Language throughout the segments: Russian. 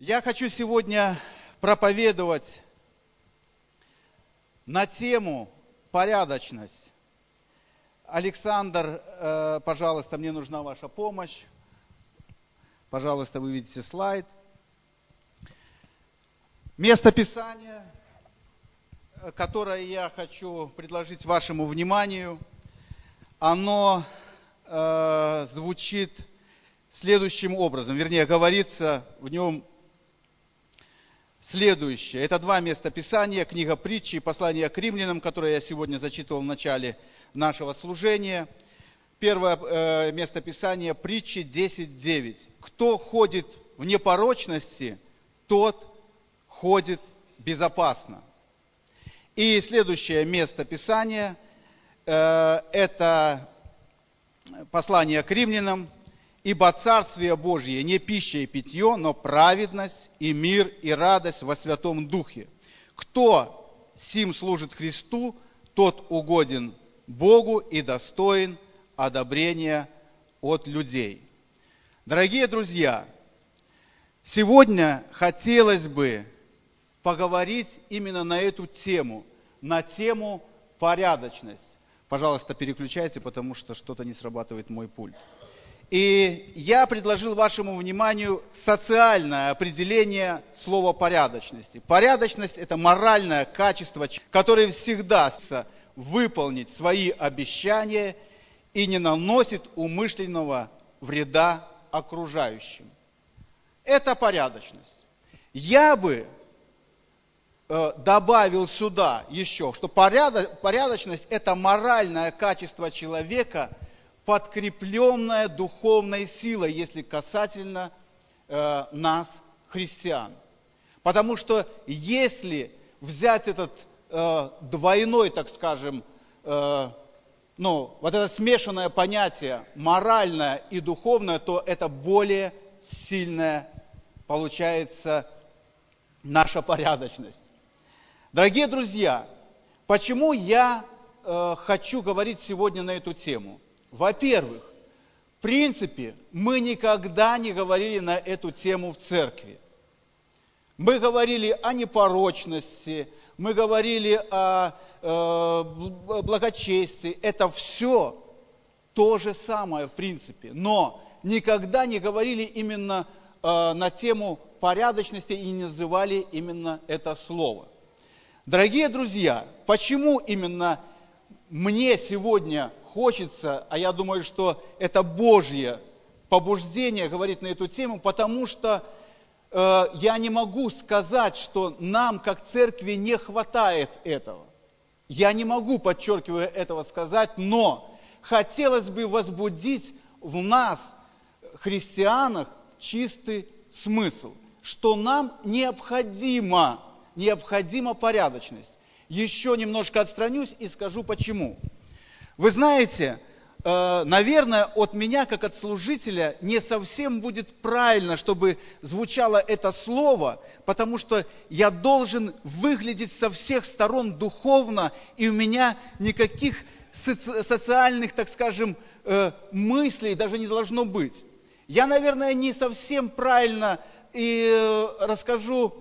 Я хочу сегодня проповедовать на тему порядочность. Александр, э, пожалуйста, мне нужна ваша помощь. Пожалуйста, вы видите слайд. Место Писания, э, которое я хочу предложить вашему вниманию, оно э, звучит следующим образом, вернее, говорится в нем следующее. Это два места Писания, книга притчи и послание к римлянам, которое я сегодня зачитывал в начале нашего служения. Первое э, место Писания притчи 10.9. Кто ходит в непорочности, тот ходит безопасно. И следующее место Писания э, это послание к римлянам, Ибо Царствие Божье не пища и питье, но праведность и мир и радость во Святом Духе. Кто сим служит Христу, тот угоден Богу и достоин одобрения от людей. Дорогие друзья, сегодня хотелось бы поговорить именно на эту тему, на тему порядочность. Пожалуйста, переключайте, потому что что-то не срабатывает мой пульт. И я предложил вашему вниманию социальное определение слова порядочности. Порядочность – это моральное качество, которое всегда выполнить свои обещания и не наносит умышленного вреда окружающим. Это порядочность. Я бы э, добавил сюда еще, что порядочность – это моральное качество человека – подкрепленная духовной силой, если касательно э, нас, христиан. Потому что если взять этот э, двойной, так скажем, э, ну, вот это смешанное понятие моральное и духовное, то это более сильная получается наша порядочность. Дорогие друзья, почему я э, хочу говорить сегодня на эту тему? Во-первых, в принципе, мы никогда не говорили на эту тему в церкви. Мы говорили о непорочности, мы говорили о э, благочестии. Это все то же самое в принципе. Но никогда не говорили именно э, на тему порядочности и не называли именно это слово. Дорогие друзья, почему именно мне сегодня хочется, а я думаю, что это Божье побуждение говорить на эту тему, потому что э, я не могу сказать, что нам, как церкви, не хватает этого. Я не могу, подчеркиваю, этого сказать, но хотелось бы возбудить в нас, христианах, чистый смысл, что нам необходима, необходима порядочность. Еще немножко отстранюсь и скажу почему. Вы знаете, э, наверное, от меня, как от служителя, не совсем будет правильно, чтобы звучало это слово, потому что я должен выглядеть со всех сторон духовно, и у меня никаких социальных, так скажем, э, мыслей даже не должно быть. Я, наверное, не совсем правильно и э, расскажу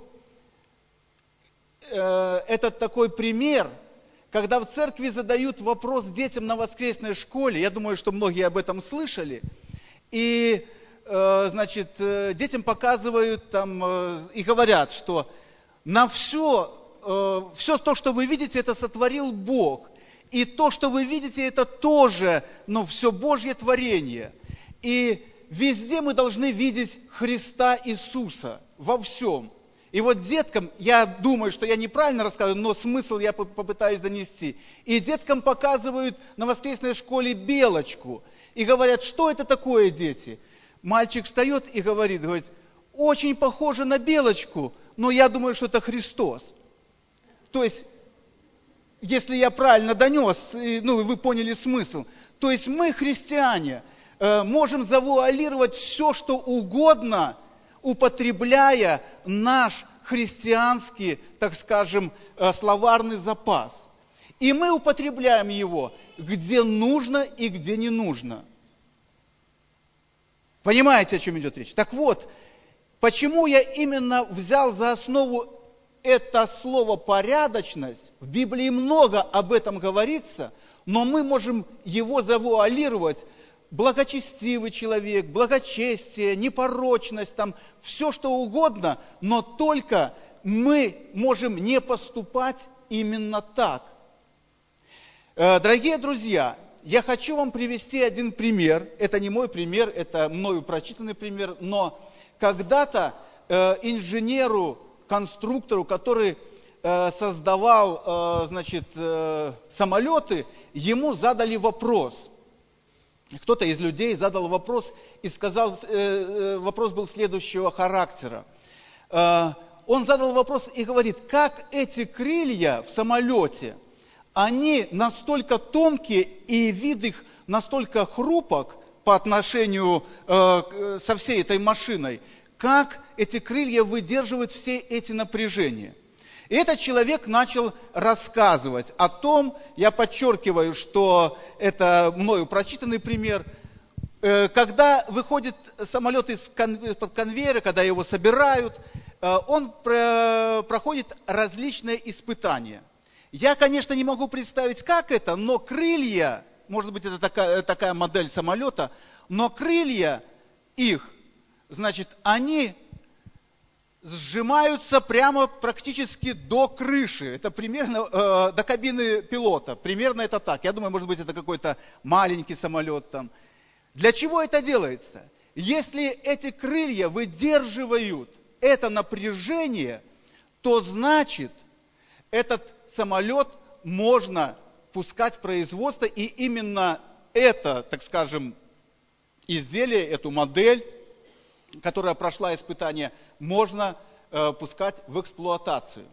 этот такой пример – когда в церкви задают вопрос детям на воскресной школе, я думаю, что многие об этом слышали, и, э, значит, э, детям показывают там э, и говорят, что на все, все то, что вы видите, это сотворил Бог. И то, что вы видите, это тоже, но все Божье творение. И везде мы должны видеть Христа Иисуса во всем. И вот деткам, я думаю, что я неправильно рассказываю, но смысл я попытаюсь донести. И деткам показывают на воскресной школе белочку. И говорят, что это такое, дети? Мальчик встает и говорит, говорит, очень похоже на белочку, но я думаю, что это Христос. То есть, если я правильно донес, ну, вы поняли смысл. То есть мы, христиане, э, можем завуалировать все, что угодно – употребляя наш христианский, так скажем, э, словарный запас. И мы употребляем его, где нужно и где не нужно. Понимаете, о чем идет речь? Так вот, Почему я именно взял за основу это слово порядочность? В Библии много об этом говорится, но мы можем его завуалировать благочестивый человек, благочестие, непорочность, там все что угодно, но только мы можем не поступать именно так. Э, дорогие друзья, я хочу вам привести один пример. Это не мой пример, это мною прочитанный пример, но когда-то э, инженеру, конструктору, который э, создавал значит, самолеты, ему задали вопрос – кто-то из людей задал вопрос и сказал, э, э, вопрос был следующего характера. Э, он задал вопрос и говорит, как эти крылья в самолете, они настолько тонкие и вид их настолько хрупок по отношению со всей этой машиной, как эти крылья выдерживают все эти напряжения – и этот человек начал рассказывать о том, я подчеркиваю, что это мною прочитанный пример, э, когда выходит самолет из-под конвейера, когда его собирают, э, он проходит различные испытания. Я, конечно, не могу представить, как это, но крылья, может быть, это такая, такая модель самолета, но крылья их, значит, они сжимаются прямо практически до крыши. Это примерно э, до кабины пилота. Примерно это так. Я думаю, может быть, это какой-то маленький самолет там. Для чего это делается? Если эти крылья выдерживают это напряжение, то значит, этот самолет можно пускать в производство, и именно это, так скажем, изделие, эту модель, которая прошла испытание, можно э, пускать в эксплуатацию.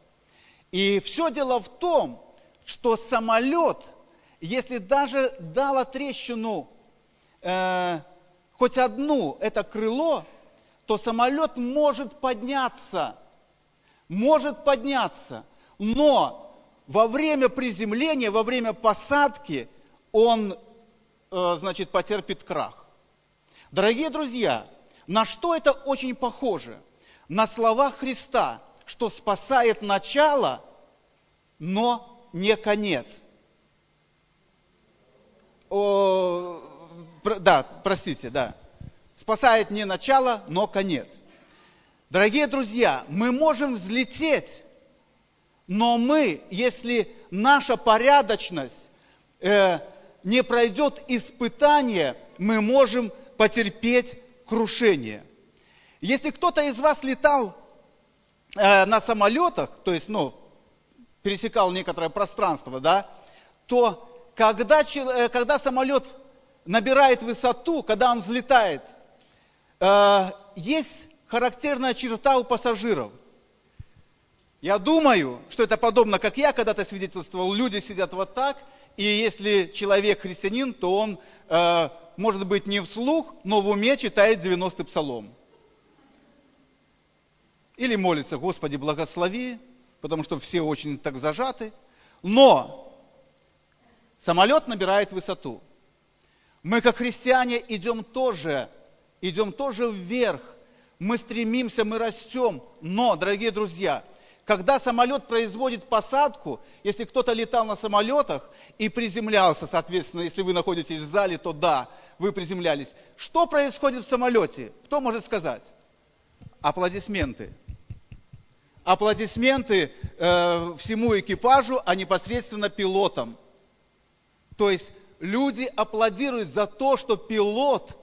И все дело в том, что самолет, если даже дало трещину э, хоть одну, это крыло, то самолет может подняться, может подняться, но во время приземления, во время посадки он, э, значит, потерпит крах. Дорогие друзья, на что это очень похоже? На слова Христа, что спасает начало, но не конец. О, да, простите, да. Спасает не начало, но конец. Дорогие друзья, мы можем взлететь, но мы, если наша порядочность э, не пройдет испытание, мы можем потерпеть крушение. Если кто-то из вас летал э, на самолетах, то есть, ну, пересекал некоторое пространство, да, то когда, э, когда самолет набирает высоту, когда он взлетает, э, есть характерная черта у пассажиров. Я думаю, что это подобно, как я когда-то свидетельствовал, люди сидят вот так, и если человек христианин, то он э, может быть, не вслух, но в уме читает 90-й псалом. Или молится, Господи, благослови, потому что все очень так зажаты. Но самолет набирает высоту. Мы, как христиане, идем тоже, идем тоже вверх. Мы стремимся, мы растем. Но, дорогие друзья, когда самолет производит посадку, если кто-то летал на самолетах и приземлялся, соответственно, если вы находитесь в зале, то да, вы приземлялись. Что происходит в самолете? Кто может сказать? Аплодисменты. Аплодисменты э, всему экипажу, а непосредственно пилотам. То есть люди аплодируют за то, что пилот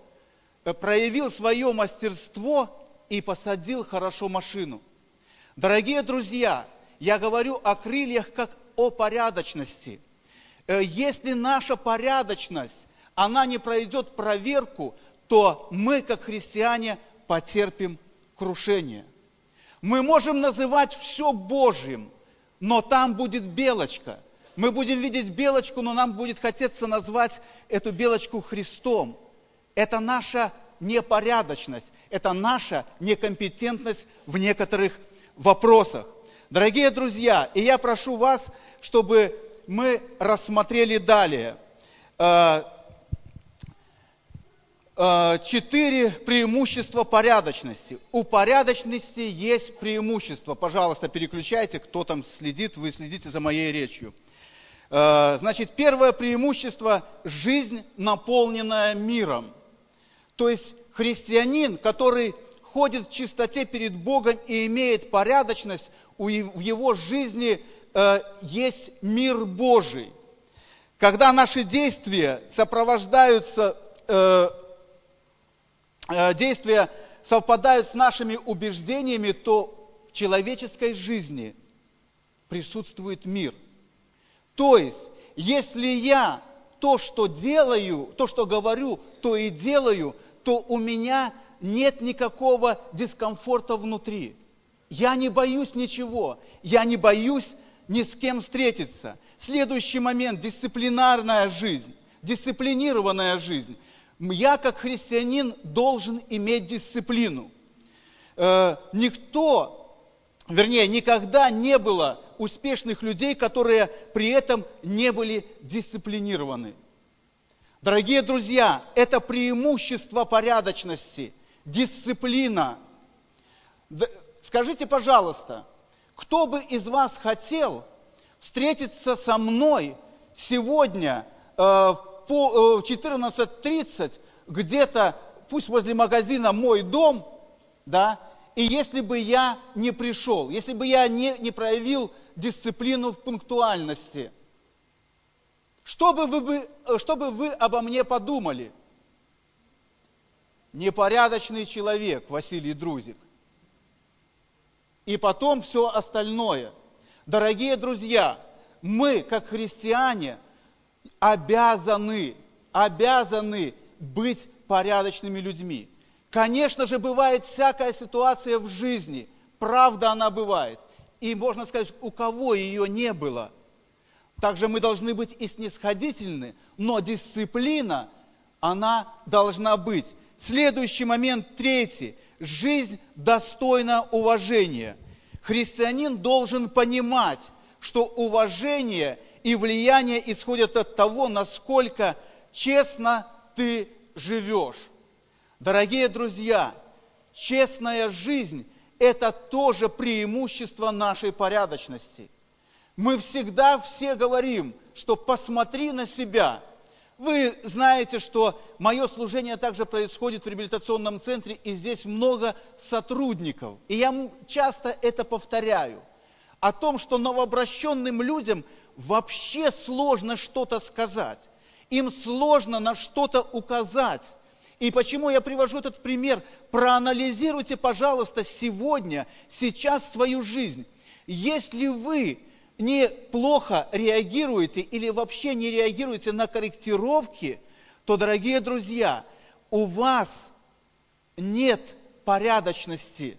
э, проявил свое мастерство и посадил хорошо машину. Дорогие друзья, я говорю о крыльях как о порядочности. Э, если наша порядочность она не пройдет проверку, то мы, как христиане, потерпим крушение. Мы можем называть все Божьим, но там будет белочка. Мы будем видеть белочку, но нам будет хотеться назвать эту белочку Христом. Это наша непорядочность, это наша некомпетентность в некоторых вопросах. Дорогие друзья, и я прошу вас, чтобы мы рассмотрели далее. Э, четыре преимущества порядочности. У порядочности есть преимущество. Пожалуйста, переключайте, кто там следит, вы следите за моей речью. Э, значит, первое преимущество – жизнь, наполненная миром. То есть христианин, который ходит в чистоте перед Богом и имеет порядочность, в его жизни э, есть мир Божий. Когда наши действия сопровождаются, э, э, действия совпадают с нашими убеждениями, то в человеческой жизни присутствует мир. То есть, если я то, что делаю, то, что говорю, то и делаю, то у меня нет никакого дискомфорта внутри. Я не боюсь ничего. Я не боюсь ни с кем встретиться. Следующий момент – дисциплинарная жизнь, дисциплинированная жизнь. Я, как христианин, должен иметь дисциплину. Э, никто, вернее, никогда не было успешных людей, которые при этом не были дисциплинированы. Дорогие друзья, это преимущество порядочности, дисциплина. Скажите, пожалуйста, кто бы из вас хотел встретиться со мной сегодня э, в 14.30 э, где-то, пусть возле магазина «Мой дом», да, и если бы я не пришел, если бы я не, не проявил дисциплину в пунктуальности, что бы, вы, что бы вы обо мне подумали? Непорядочный человек, Василий Друзик – и потом все остальное. Дорогие друзья, мы, как христиане, обязаны, обязаны быть порядочными людьми. Конечно же, бывает всякая ситуация в жизни, правда она бывает. И можно сказать, у кого ее не было. Также мы должны быть и снисходительны, но дисциплина, она должна быть. Следующий момент, третий жизнь достойна уважения. Христианин должен понимать, что уважение и влияние исходят от того, насколько честно ты живешь. Дорогие друзья, честная жизнь – это тоже преимущество нашей порядочности. Мы всегда все говорим, что посмотри на себя – вы знаете, что мое служение также происходит в реабилитационном центре, и здесь много сотрудников. И я часто это повторяю. О том, что новообращенным людям вообще сложно что-то сказать. Им сложно на что-то указать. И почему я привожу этот пример? Проанализируйте, пожалуйста, сегодня, сейчас свою жизнь. Если вы не плохо реагируете или вообще не реагируете на корректировки, то, дорогие друзья, у вас нет порядочности.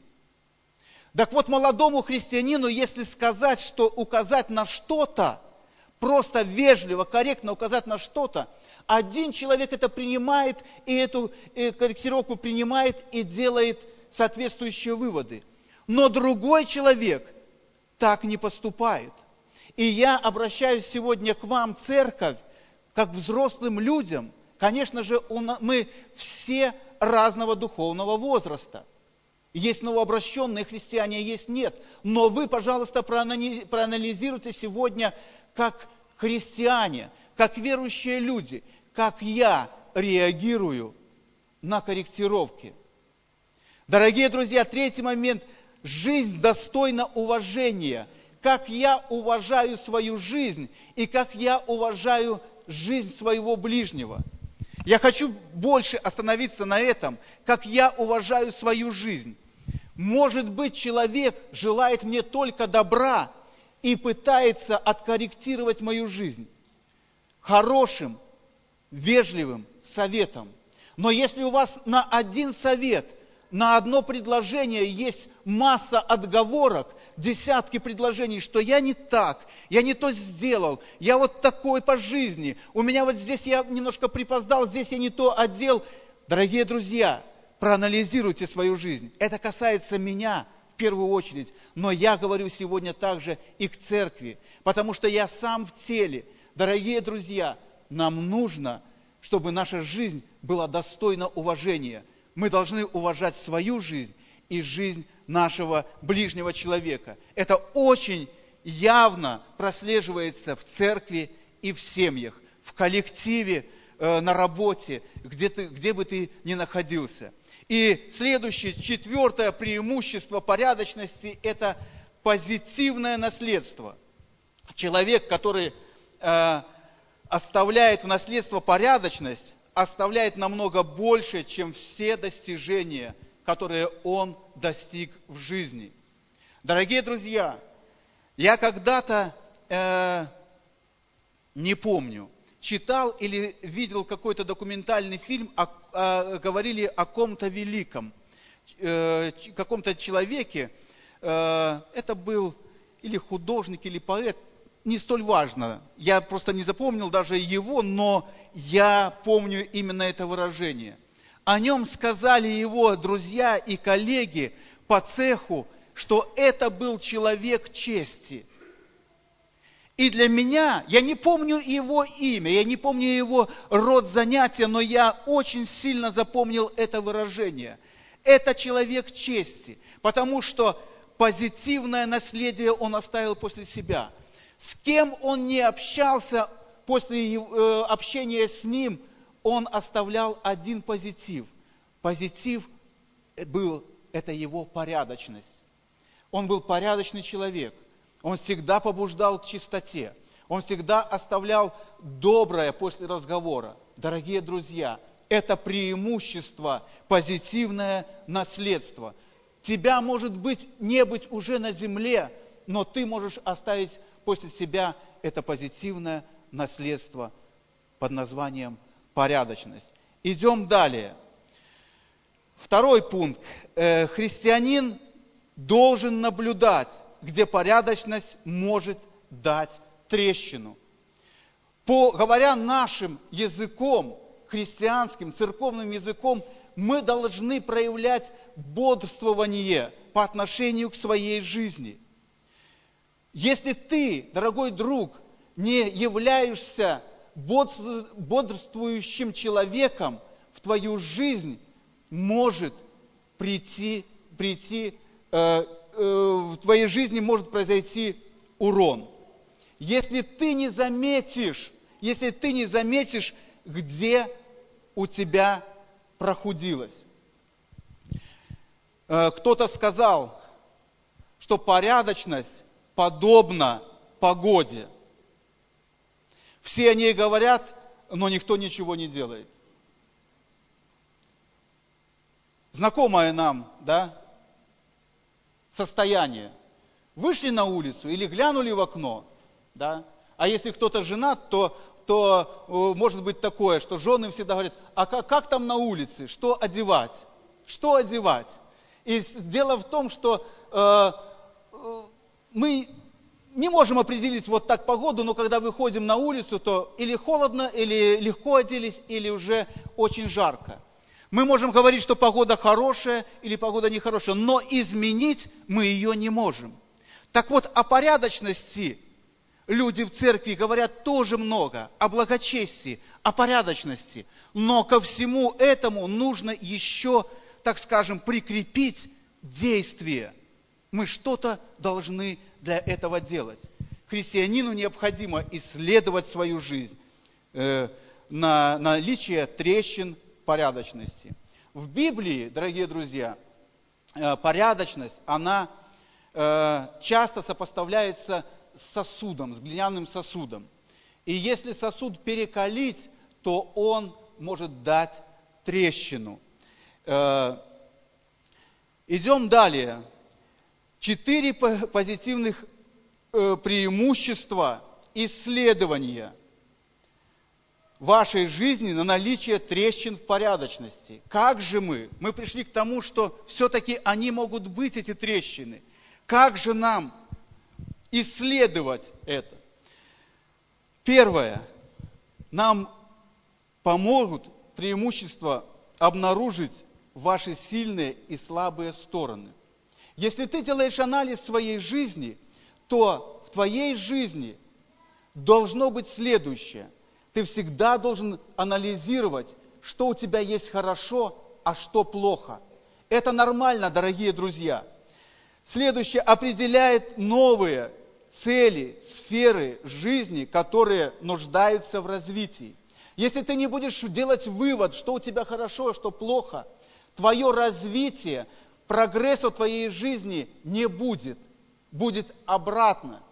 Так вот, молодому христианину, если сказать, что указать на что-то, просто вежливо, корректно указать на что-то, один человек это принимает, и эту э, корректировку принимает и делает соответствующие выводы. Но другой человек так не поступает. И я обращаюсь сегодня к вам, церковь, как взрослым людям. Конечно же, мы все разного духовного возраста. Есть новообращенные христиане, есть нет. Но вы, пожалуйста, проанализируйте сегодня, как христиане, как верующие люди, как я реагирую на корректировки. Дорогие друзья, третий момент. Жизнь достойна уважения – как я уважаю свою жизнь и как я уважаю жизнь своего ближнего. Я хочу больше остановиться на этом, как я уважаю свою жизнь. Может быть, человек желает мне только добра и пытается откорректировать мою жизнь хорошим, вежливым советом. Но если у вас на один совет, на одно предложение есть масса отговорок, десятки предложений, что я не так, я не то сделал, я вот такой по жизни, у меня вот здесь я немножко припоздал, здесь я не то одел. Дорогие друзья, проанализируйте свою жизнь. Это касается меня в первую очередь, но я говорю сегодня также и к церкви, потому что я сам в теле. Дорогие друзья, нам нужно чтобы наша жизнь была достойна уважения. Мы должны уважать свою жизнь и жизнь нашего ближнего человека. Это очень явно прослеживается в церкви и в семьях, в коллективе, э, на работе, где, ты, где бы ты ни находился. И следующее, четвертое преимущество порядочности – это позитивное наследство. Человек, который э, оставляет в наследство порядочность, оставляет намного больше, чем все достижения, которые он достиг в жизни. Дорогие друзья, я когда-то, э, не помню, читал или видел какой-то документальный фильм, о, о, говорили о ком-то великом, э, каком-то человеке. Э, это был или художник, или поэт, не столь важно. Я просто не запомнил даже его, но я помню именно это выражение. О нем сказали его друзья и коллеги по цеху, что это был человек чести. И для меня, я не помню его имя, я не помню его род занятия, но я очень сильно запомнил это выражение. Это человек чести, потому что позитивное наследие он оставил после себя. С кем он не общался, после э, общения с ним, он оставлял один позитив. Позитив был, это его порядочность. Он был порядочный человек. Он всегда побуждал к чистоте. Он всегда оставлял доброе после разговора. Дорогие друзья, это преимущество, позитивное наследство. Тебя, может быть, не быть уже на земле, но ты можешь оставить после себя это позитивное наследство под названием порядочность. Идем далее. Второй пункт. Э, христианин должен наблюдать, где порядочность может дать трещину. По, говоря нашим языком, христианским, церковным языком, мы должны проявлять бодрствование по отношению к своей жизни. Если ты, дорогой друг, не являешься бодрствующим человеком, в твою жизнь может прийти, прийти Э, в твоей жизни может произойти урон. Если ты не заметишь, если ты не заметишь, где у тебя прохудилось. Э, кто-то сказал, что порядочность подобна погоде. Все о ней говорят, но никто ничего не делает. Знакомая нам, да, состояние. Вышли на улицу или глянули в окно, да? А если кто-то женат, то, то э, может быть такое, что жены всегда говорят, а как, как там на улице, что одевать? Что одевать? И дело в том, что э, э, мы не можем определить вот так погоду, но когда выходим на улицу, то или холодно, или легко оделись, или уже очень жарко. Мы можем говорить, что погода хорошая или погода нехорошая, но изменить мы ее не можем. Так вот, о порядочности люди в церкви говорят тоже много, о благочестии, о порядочности. Но ко всему этому нужно еще, так скажем, прикрепить действие. Мы что-то должны для этого делать. Христианину необходимо исследовать свою жизнь э, на наличие трещин, порядочности. В Библии, дорогие друзья, э, порядочность, она э, часто сопоставляется с сосудом, с глиняным сосудом. И если сосуд перекалить, то он может дать трещину. Э, идем далее. Четыре позитивных преимущества исследования – вашей жизни на наличие трещин в порядочности. Как же мы? Мы пришли к тому, что все-таки они могут быть, эти трещины. Как же нам исследовать это? Первое. Нам помогут преимущества обнаружить ваши сильные и слабые стороны. Если ты делаешь анализ своей жизни, то в твоей жизни должно быть следующее – Ты всегда должен анализировать, что у тебя есть хорошо, а что плохо. Это нормально, дорогие друзья. Следующее определяет новые цели, сферы жизни, которые нуждаются в развитии. Если ты не будешь делать вывод, что у тебя хорошо, а что плохо, твое развитие, прогресса в твоей жизни не будет. Будет обратно.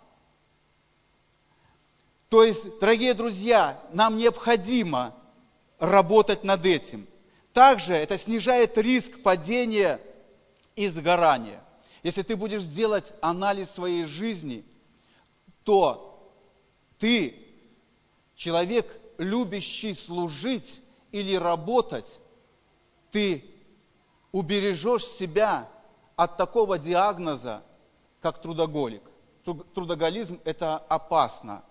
То есть, дорогие друзья, нам необходимо работать над этим. Также это снижает риск падения и сгорания. Если ты будешь делать анализ своей жизни, то ты, человек, любящий служить или работать, ты убережешь себя от такого диагноза, как трудоголик. Трудоголизм – это опасно.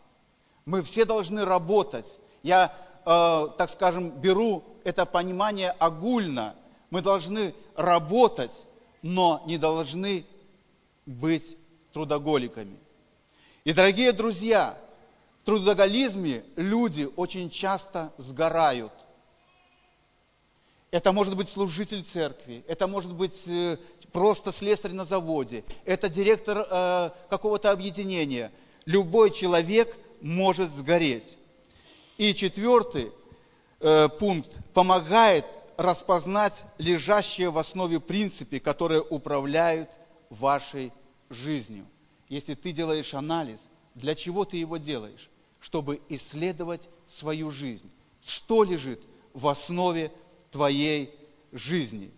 Мы все должны работать. Я, э, так скажем, беру это понимание огульно. Мы должны работать, но не должны быть трудоголиками. И, дорогие друзья, в трудоголизме люди очень часто сгорают. Это может быть служитель церкви, это может быть э, просто слесарь на заводе, это директор э, какого-то объединения. Любой человек может сгореть. И четвертый э, пункт помогает распознать лежащие в основе принципы, которые управляют вашей жизнью. Если ты делаешь анализ, для чего ты его делаешь? Чтобы исследовать свою жизнь. Что лежит в основе твоей жизни?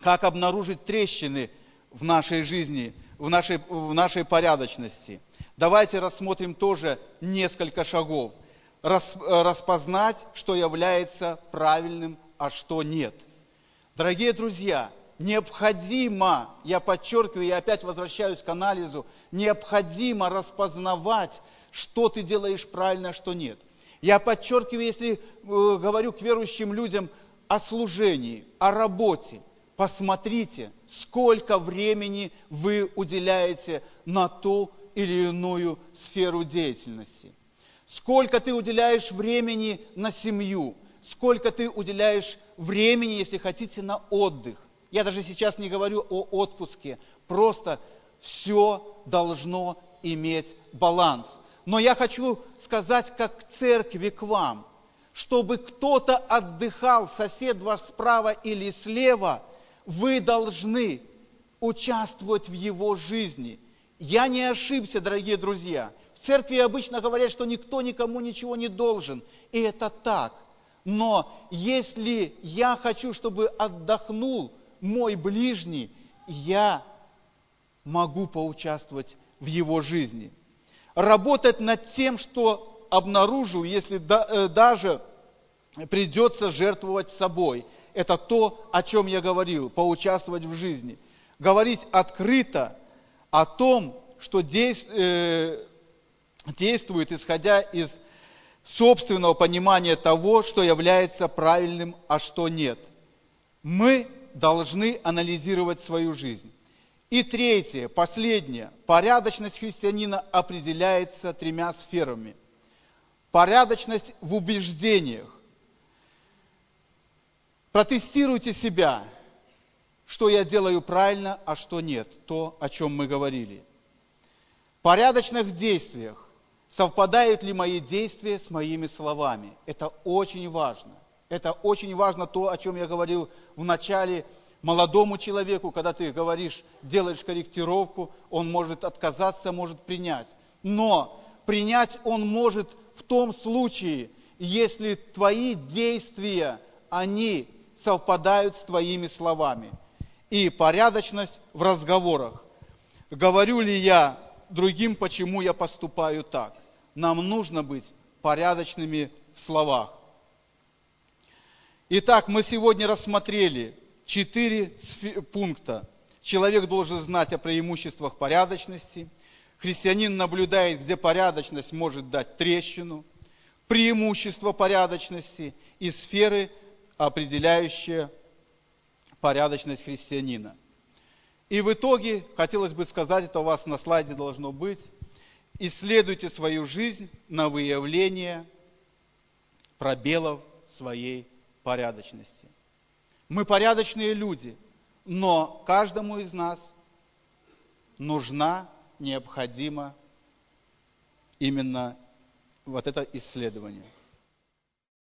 Как обнаружить трещины в нашей жизни, в нашей, в нашей порядочности? Давайте рассмотрим тоже несколько шагов. Рас, распознать, что является правильным а что нет. Дорогие друзья, необходимо, я подчеркиваю, я опять возвращаюсь к анализу, необходимо распознавать, что ты делаешь правильно, а что нет. Я подчеркиваю, если э, говорю к верующим людям о служении, о работе, посмотрите, сколько времени вы уделяете на ту или иную сферу деятельности. Сколько ты уделяешь времени на семью, сколько ты уделяешь времени, если хотите, на отдых. Я даже сейчас не говорю о отпуске. Просто все должно иметь баланс. Но я хочу сказать, как к церкви, к вам, чтобы кто-то отдыхал, сосед ваш справа или слева, вы должны участвовать в его жизни. Я не ошибся, дорогие друзья. В церкви обычно говорят, что никто никому ничего не должен. И это так. Но если я хочу, чтобы отдохнул мой ближний, я могу поучаствовать в его жизни. Работать над тем, что обнаружил, если э, даже придется жертвовать собой. Это то, о чем я говорил, поучаствовать в жизни. Говорить открыто о том, что э, действует, исходя из собственного понимания того, что является правильным, а что нет. Мы должны анализировать свою жизнь. И третье, последнее. Порядочность христианина определяется тремя сферами. Порядочность в убеждениях. Протестируйте себя, что я делаю правильно, а что нет. То, о чем мы говорили. В действиях совпадают ли мои действия с моими словами. Это очень важно. Это очень важно то, о чем я говорил в начале молодому человеку, когда ты говоришь, делаешь корректировку, он может отказаться, может принять. Но принять он может в том случае, если твои действия, они совпадают с твоими словами. И порядочность в разговорах. Говорю ли я другим, почему я поступаю так? нам нужно быть порядочными в словах. Итак, мы сегодня рассмотрели четыре пункта. Человек должен знать о преимуществах порядочности. Христианин наблюдает, где порядочность может дать трещину. Преимущество порядочности и сферы, определяющие порядочность христианина. И в итоге, хотелось бы сказать, это у вас на слайде должно быть, исследуйте свою жизнь на выявление пробелов своей порядочности. Мы порядочные люди, но каждому из нас нужна, необходима именно вот это исследование.